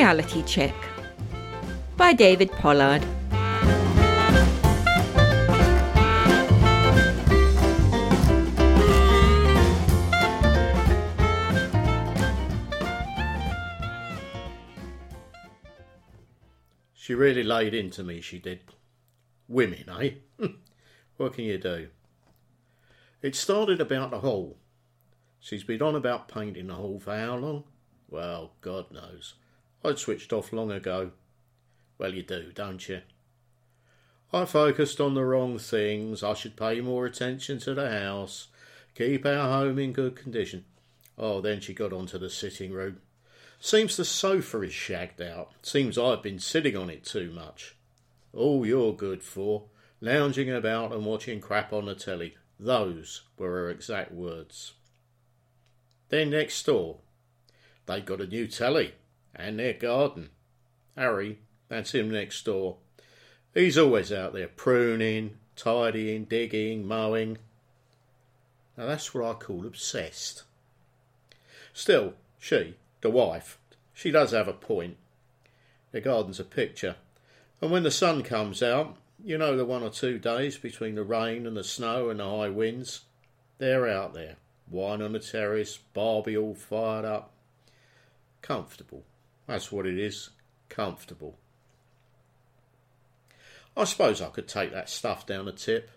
Reality Check by David Pollard. She really laid into me, she did. Women, eh? what can you do? It started about the hall. She's been on about painting the hall for how long? Well, God knows. I'd switched off long ago. Well, you do, don't you? I focused on the wrong things. I should pay more attention to the house, keep our home in good condition. Oh, then she got onto the sitting room. Seems the sofa is shagged out. Seems I've been sitting on it too much. All you're good for, lounging about and watching crap on the telly. Those were her exact words. Then next door, they got a new telly and their garden. Harry, that's him next door. He's always out there pruning, tidying, digging, mowing. Now that's what I call obsessed. Still, she, the wife, she does have a point. The garden's a picture. And when the sun comes out, you know the one or two days between the rain and the snow and the high winds, they're out there. Wine on the terrace, Barbie all fired up. Comfortable. That's what it is. Comfortable. I suppose I could take that stuff down a tip.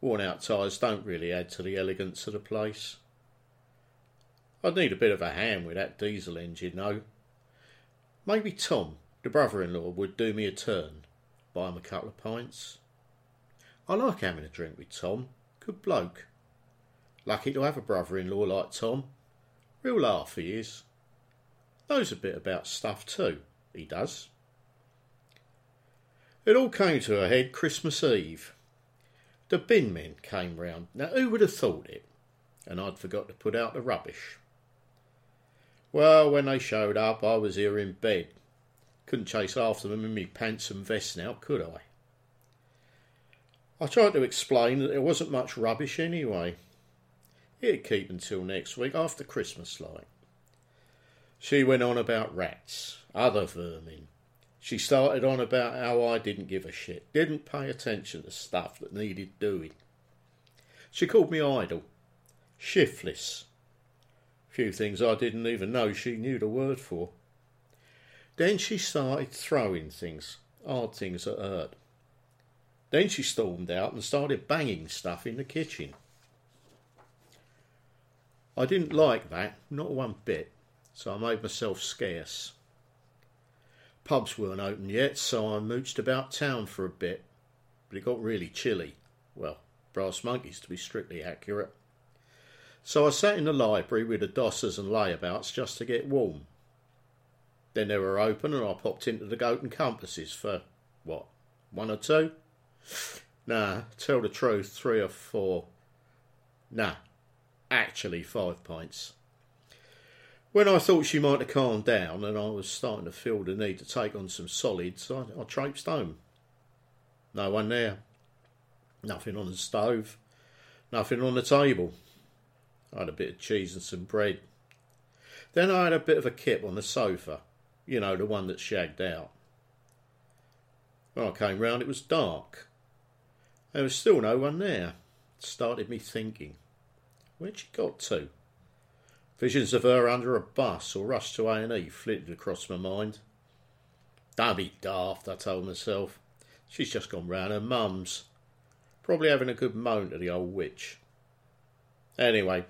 Worn out tyres don't really add to the elegance of the place. I'd need a bit of a hand with that diesel engine, though. Maybe Tom, the brother in law, would do me a turn, buy him a couple of pints. I like having a drink with Tom. Good bloke. Lucky to have a brother in law like Tom. Real laugh he is. Knows a bit about stuff too, he does. It all came to a head Christmas Eve. The bin men came round. Now, who would have thought it? And I'd forgot to put out the rubbish. Well, when they showed up, I was here in bed. Couldn't chase after them in me pants and vest now, could I? I tried to explain that there wasn't much rubbish anyway. It'd keep until next week, after Christmas, like. She went on about rats, other vermin. She started on about how I didn't give a shit, didn't pay attention to stuff that needed doing. She called me idle, shiftless. Few things I didn't even know she knew the word for. Then she started throwing things, odd things that hurt. Then she stormed out and started banging stuff in the kitchen. I didn't like that, not one bit, so I made myself scarce. Pubs weren't open yet, so I mooched about town for a bit, but it got really chilly. Well, brass monkeys to be strictly accurate. So I sat in the library with the dossers and layabouts just to get warm. Then they were open and I popped into the Goat and Compasses for, what, one or two? Nah, tell the truth, three or four. Nah, actually five pints. When I thought she might have calmed down and I was starting to feel the need to take on some solids, I, I traipsed home. No one there. Nothing on the stove. Nothing on the table. I had a bit of cheese and some bread. Then I had a bit of a kip on the sofa, you know, the one that shagged out. When I came round, it was dark. There was still no one there. It started me thinking. Where'd she got to? Visions of her under a bus or rushed to A&E flitted across my mind. Don't be daft, I told myself. She's just gone round her mum's. Probably having a good moan to the old witch. Anyway,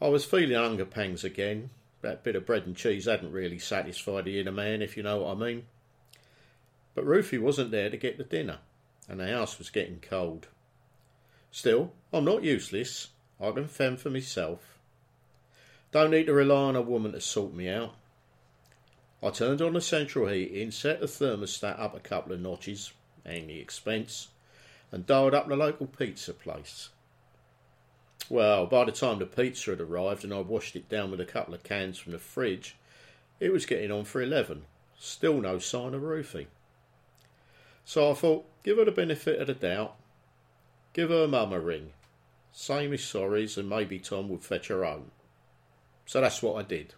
I was feeling hunger pangs again. That bit of bread and cheese hadn't really satisfied the inner man, if you know what I mean. But Ruthie wasn't there to get the dinner, and the house was getting cold. Still, I'm not useless. I can fend for myself. Don't need to rely on a woman to sort me out. I turned on the central heating, set the thermostat up a couple of notches, the expense, and dialed up the local pizza place. Well, by the time the pizza had arrived and I washed it down with a couple of cans from the fridge, it was getting on for eleven. Still no sign of Ruthie. So I thought, give her the benefit of the doubt. Give her mum a ring. Say me sorries and maybe Tom would fetch her home. So that's what I did.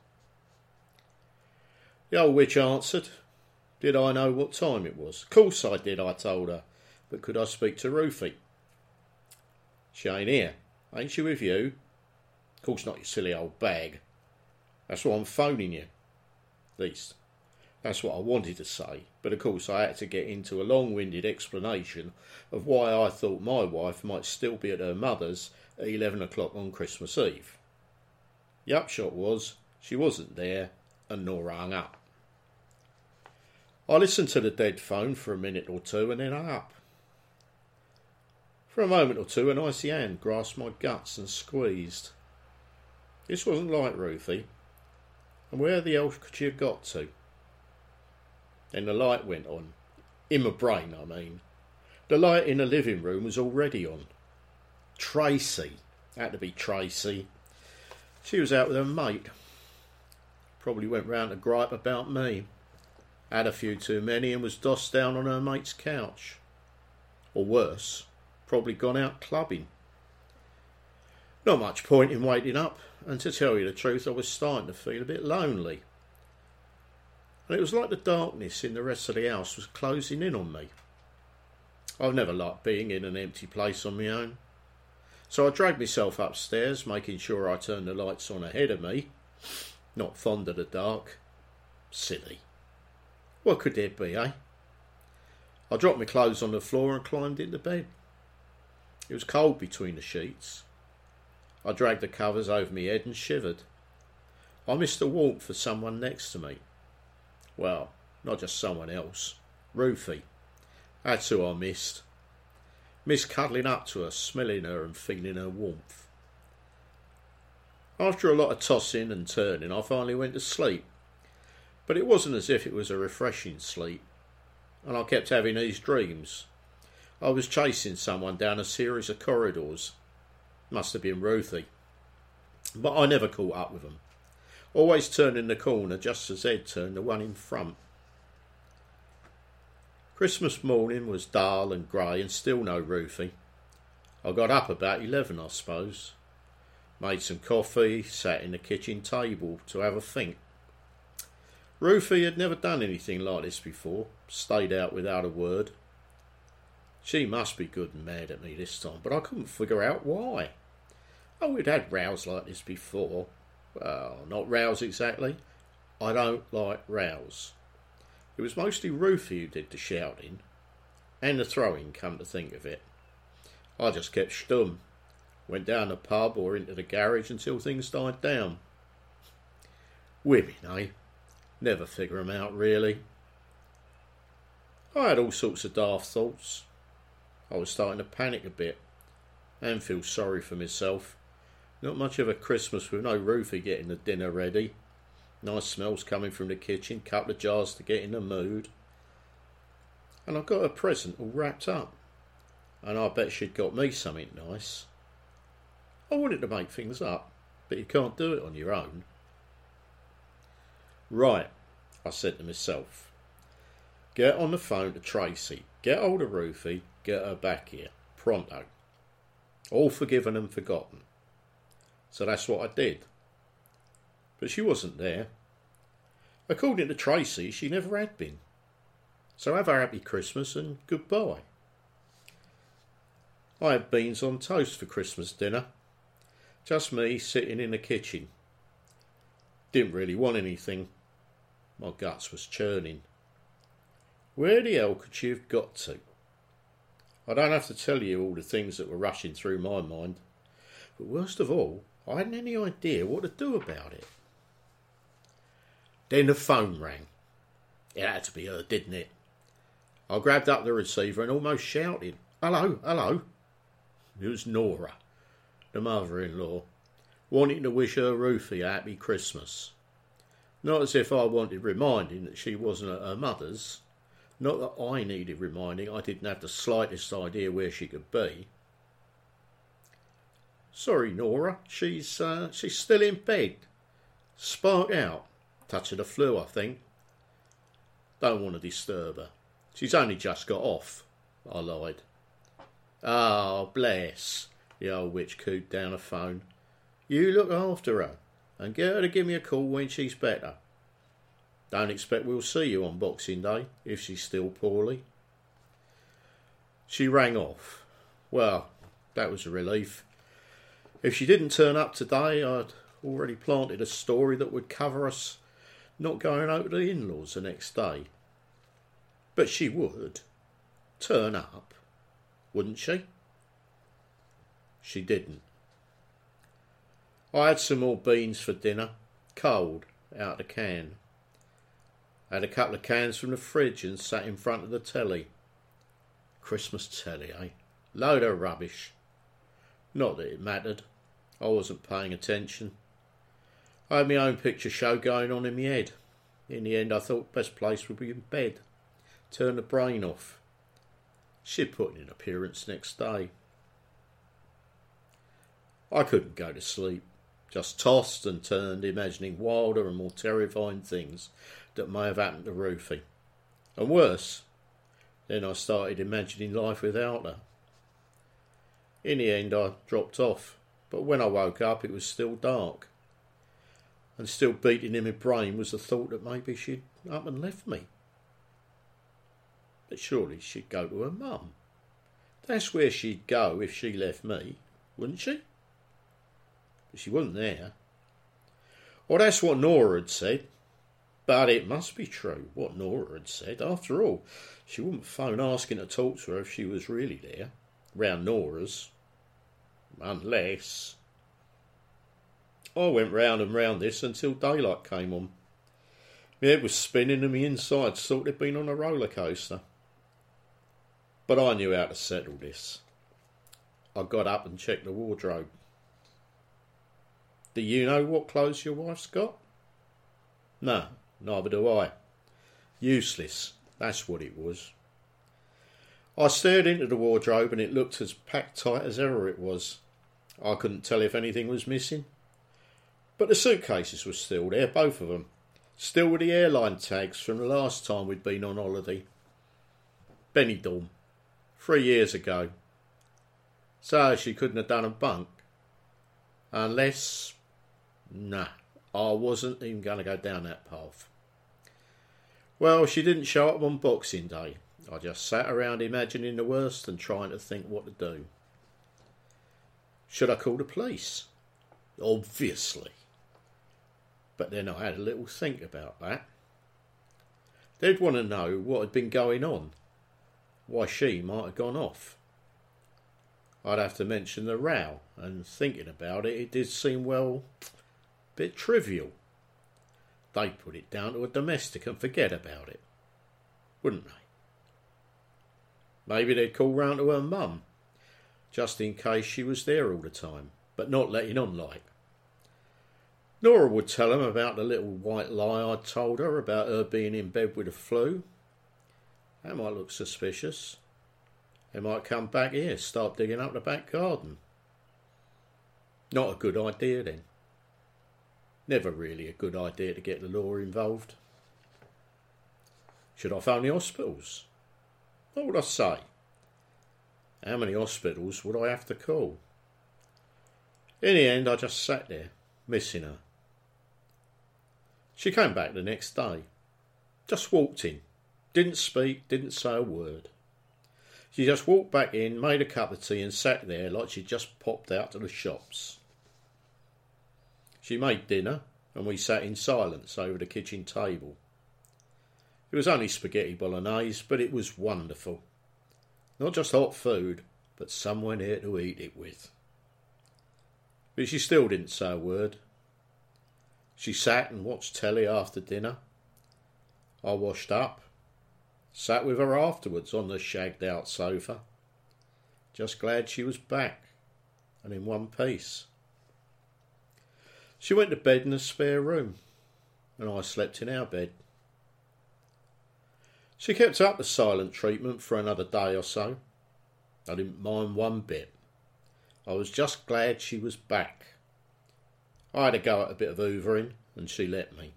The old witch answered. Did I know what time it was? Of Course I did, I told her. But could I speak to Ruthie? She ain't here. Ain't she with you? Of course not, you silly old bag. That's why I'm phoning you. At least, that's what I wanted to say. But of course, I had to get into a long winded explanation of why I thought my wife might still be at her mother's at 11 o'clock on Christmas Eve. The upshot was, she wasn't there, and Nora hung up. I listened to the dead phone for a minute or two and then hung up. For a moment or two, an icy hand grasped my guts and squeezed. This wasn't like Ruthie. And where the hell could she have got to? Then the light went on. In my brain, I mean. The light in the living room was already on. Tracy. Had to be Tracy. She was out with her mate. Probably went round to gripe about me. Had a few too many and was dossed down on her mate's couch. Or worse, probably gone out clubbing. Not much point in waiting up, and to tell you the truth, I was starting to feel a bit lonely. And it was like the darkness in the rest of the house was closing in on me. I've never liked being in an empty place on my own. So I dragged myself upstairs, making sure I turned the lights on ahead of me. Not fond of the dark. Silly. What could there be, eh? I dropped my clothes on the floor and climbed into bed. It was cold between the sheets. I dragged the covers over my head and shivered. I missed the warmth of someone next to me. Well, not just someone else. Ruthie. That's who I missed. Miss cuddling up to her, smelling her and feeling her warmth. After a lot of tossing and turning, I finally went to sleep. But it wasn't as if it was a refreshing sleep. And I kept having these dreams. I was chasing someone down a series of corridors. Must have been Ruthie. But I never caught up with them. Always turning the corner just as Ed turned the one in front. Christmas morning was dull and grey and still no Ruthie. I got up about eleven, I suppose. Made some coffee, sat in the kitchen table to have a think. Ruthie had never done anything like this before, stayed out without a word. She must be good and mad at me this time, but I couldn't figure out why. Oh, we'd had rows like this before. Well, not rows exactly. I don't like rows. It was mostly Ruthie who did the shouting and the throwing, come to think of it. I just kept stum, went down the pub or into the garage until things died down. Women, eh? Never figure 'em out, really. I had all sorts of daft thoughts. I was starting to panic a bit and feel sorry for myself. Not much of a Christmas with no Ruthie getting the dinner ready. Nice smells coming from the kitchen, couple of jars to get in the mood. And I got a present all wrapped up. And I bet she'd got me something nice. I wanted to make things up, but you can't do it on your own. Right, I said to myself. Get on the phone to Tracy, get hold of Ruthie, get her back here, pronto. All forgiven and forgotten. So that's what I did but she wasn't there. According to Tracy, she never had been. So have a happy Christmas and goodbye. I had beans on toast for Christmas dinner. Just me sitting in the kitchen. Didn't really want anything. My guts was churning. Where the hell could she have got to? I don't have to tell you all the things that were rushing through my mind. But worst of all, I hadn't any idea what to do about it. Then the phone rang. It had to be her, didn't it? I grabbed up the receiver and almost shouted, Hello, hello. It was Nora, the mother in law, wanting to wish her Ruthie a happy Christmas. Not as if I wanted reminding that she wasn't at her mother's. Not that I needed reminding, I didn't have the slightest idea where she could be. Sorry, Nora, she's uh, she's still in bed. Spark out. Touch of the flu, I think. Don't want to disturb her. She's only just got off, I lied. Oh, bless, the old witch cooed down the phone. You look after her and get her to give me a call when she's better. Don't expect we'll see you on Boxing Day if she's still poorly. She rang off. Well, that was a relief. If she didn't turn up today, I'd already planted a story that would cover us not going over to the in laws the next day. But she would turn up, wouldn't she? She didn't. I had some more beans for dinner, cold, out of the can. I had a couple of cans from the fridge and sat in front of the telly. Christmas telly, eh? Load of rubbish. Not that it mattered. I wasn't paying attention. I had my own picture show going on in my head. In the end, I thought best place would be in bed. Turn the brain off. She'd put in an appearance next day. I couldn't go to sleep, just tossed and turned, imagining wilder and more terrifying things that may have happened to Ruthie. And worse, then I started imagining life without her. In the end, I dropped off, but when I woke up, it was still dark. And still beating in my brain was the thought that maybe she'd up and left me. But surely she'd go to her mum. That's where she'd go if she left me, wouldn't she? But she wasn't there. Well, that's what Nora had said. But it must be true, what Nora had said. After all, she wouldn't phone asking to talk to her if she was really there, round Nora's. Unless. I went round and round this until daylight came on. Head was spinning and my insides thought they'd been on a roller coaster. But I knew how to settle this. I got up and checked the wardrobe. Do you know what clothes your wife's got? No, neither do I. Useless, that's what it was. I stared into the wardrobe and it looked as packed tight as ever it was. I couldn't tell if anything was missing. But the suitcases were still there, both of them. Still with the airline tags from the last time we'd been on holiday. Benidorm three years ago. So she couldn't have done a bunk. Unless. Nah, I wasn't even going to go down that path. Well, she didn't show up on Boxing Day. I just sat around imagining the worst and trying to think what to do. Should I call the police? Obviously. But then I had a little think about that. They'd want to know what had been going on why she might have gone off. I'd have to mention the row, and thinking about it, it did seem, well, a bit trivial. They'd put it down to a domestic and forget about it, wouldn't they? Maybe they'd call round to her mum, just in case she was there all the time, but not letting on like. Nora would tell him about the little white lie I'd told her about her being in bed with the flu that might look suspicious. They might come back here, start digging up the back garden. Not a good idea then. Never really a good idea to get the law involved. Should I phone the hospitals? What would I say? How many hospitals would I have to call? In the end, I just sat there, missing her. She came back the next day. Just walked in, didn't speak, didn't say a word. She just walked back in, made a cup of tea, and sat there like she'd just popped out to the shops. She made dinner, and we sat in silence over the kitchen table. It was only spaghetti bolognese, but it was wonderful. Not just hot food, but someone here to eat it with. But she still didn't say a word. She sat and watched telly after dinner. I washed up, Sat with her afterwards on the shagged out sofa. Just glad she was back and in one piece. She went to bed in a spare room, and I slept in our bed. She kept up the silent treatment for another day or so. I didn't mind one bit. I was just glad she was back. I had to go at a bit of hoovering, and she let me.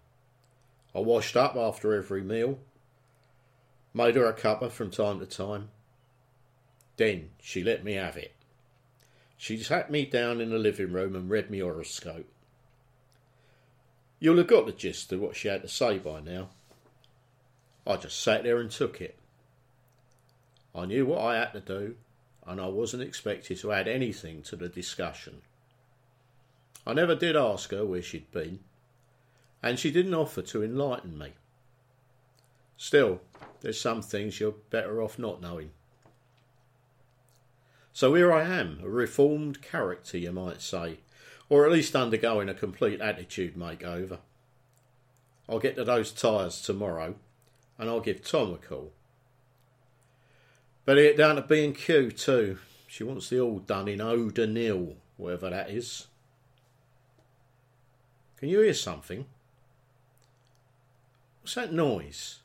I washed up after every meal, made her a cuppa from time to time. Then she let me have it. She sat me down in the living room and read me horoscope. You'll have got the gist of what she had to say by now. I just sat there and took it. I knew what I had to do, and I wasn't expected to add anything to the discussion. I never did ask her where she'd been, and she didn't offer to enlighten me. Still, there's some things you're better off not knowing. So here I am, a reformed character, you might say, or at least undergoing a complete attitude makeover. I'll get to those tyres tomorrow, and I'll give Tom a call. Better get down to B&Q too. She wants the all done in nil, whatever that is. Can you hear something? What's that noise?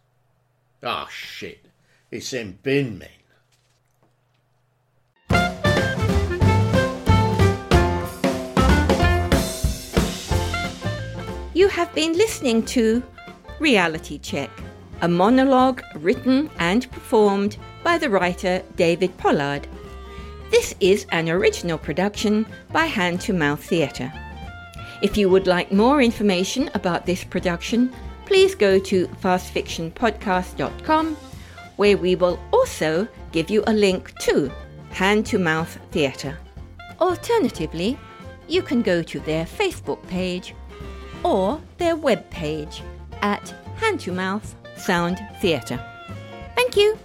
Ah, shit. It's them bin men. You have been listening to Reality Check, a monologue written and performed by the writer David Pollard. This is an original production by Hand to Mouth Theatre. If you would like more information about this production, please go to fastfictionpodcast.com, where we will also give you a link to Hand to Mouth Theatre. Alternatively, you can go to their Facebook page or their web page at Hand to Mouth Sound Theatre. Thank you.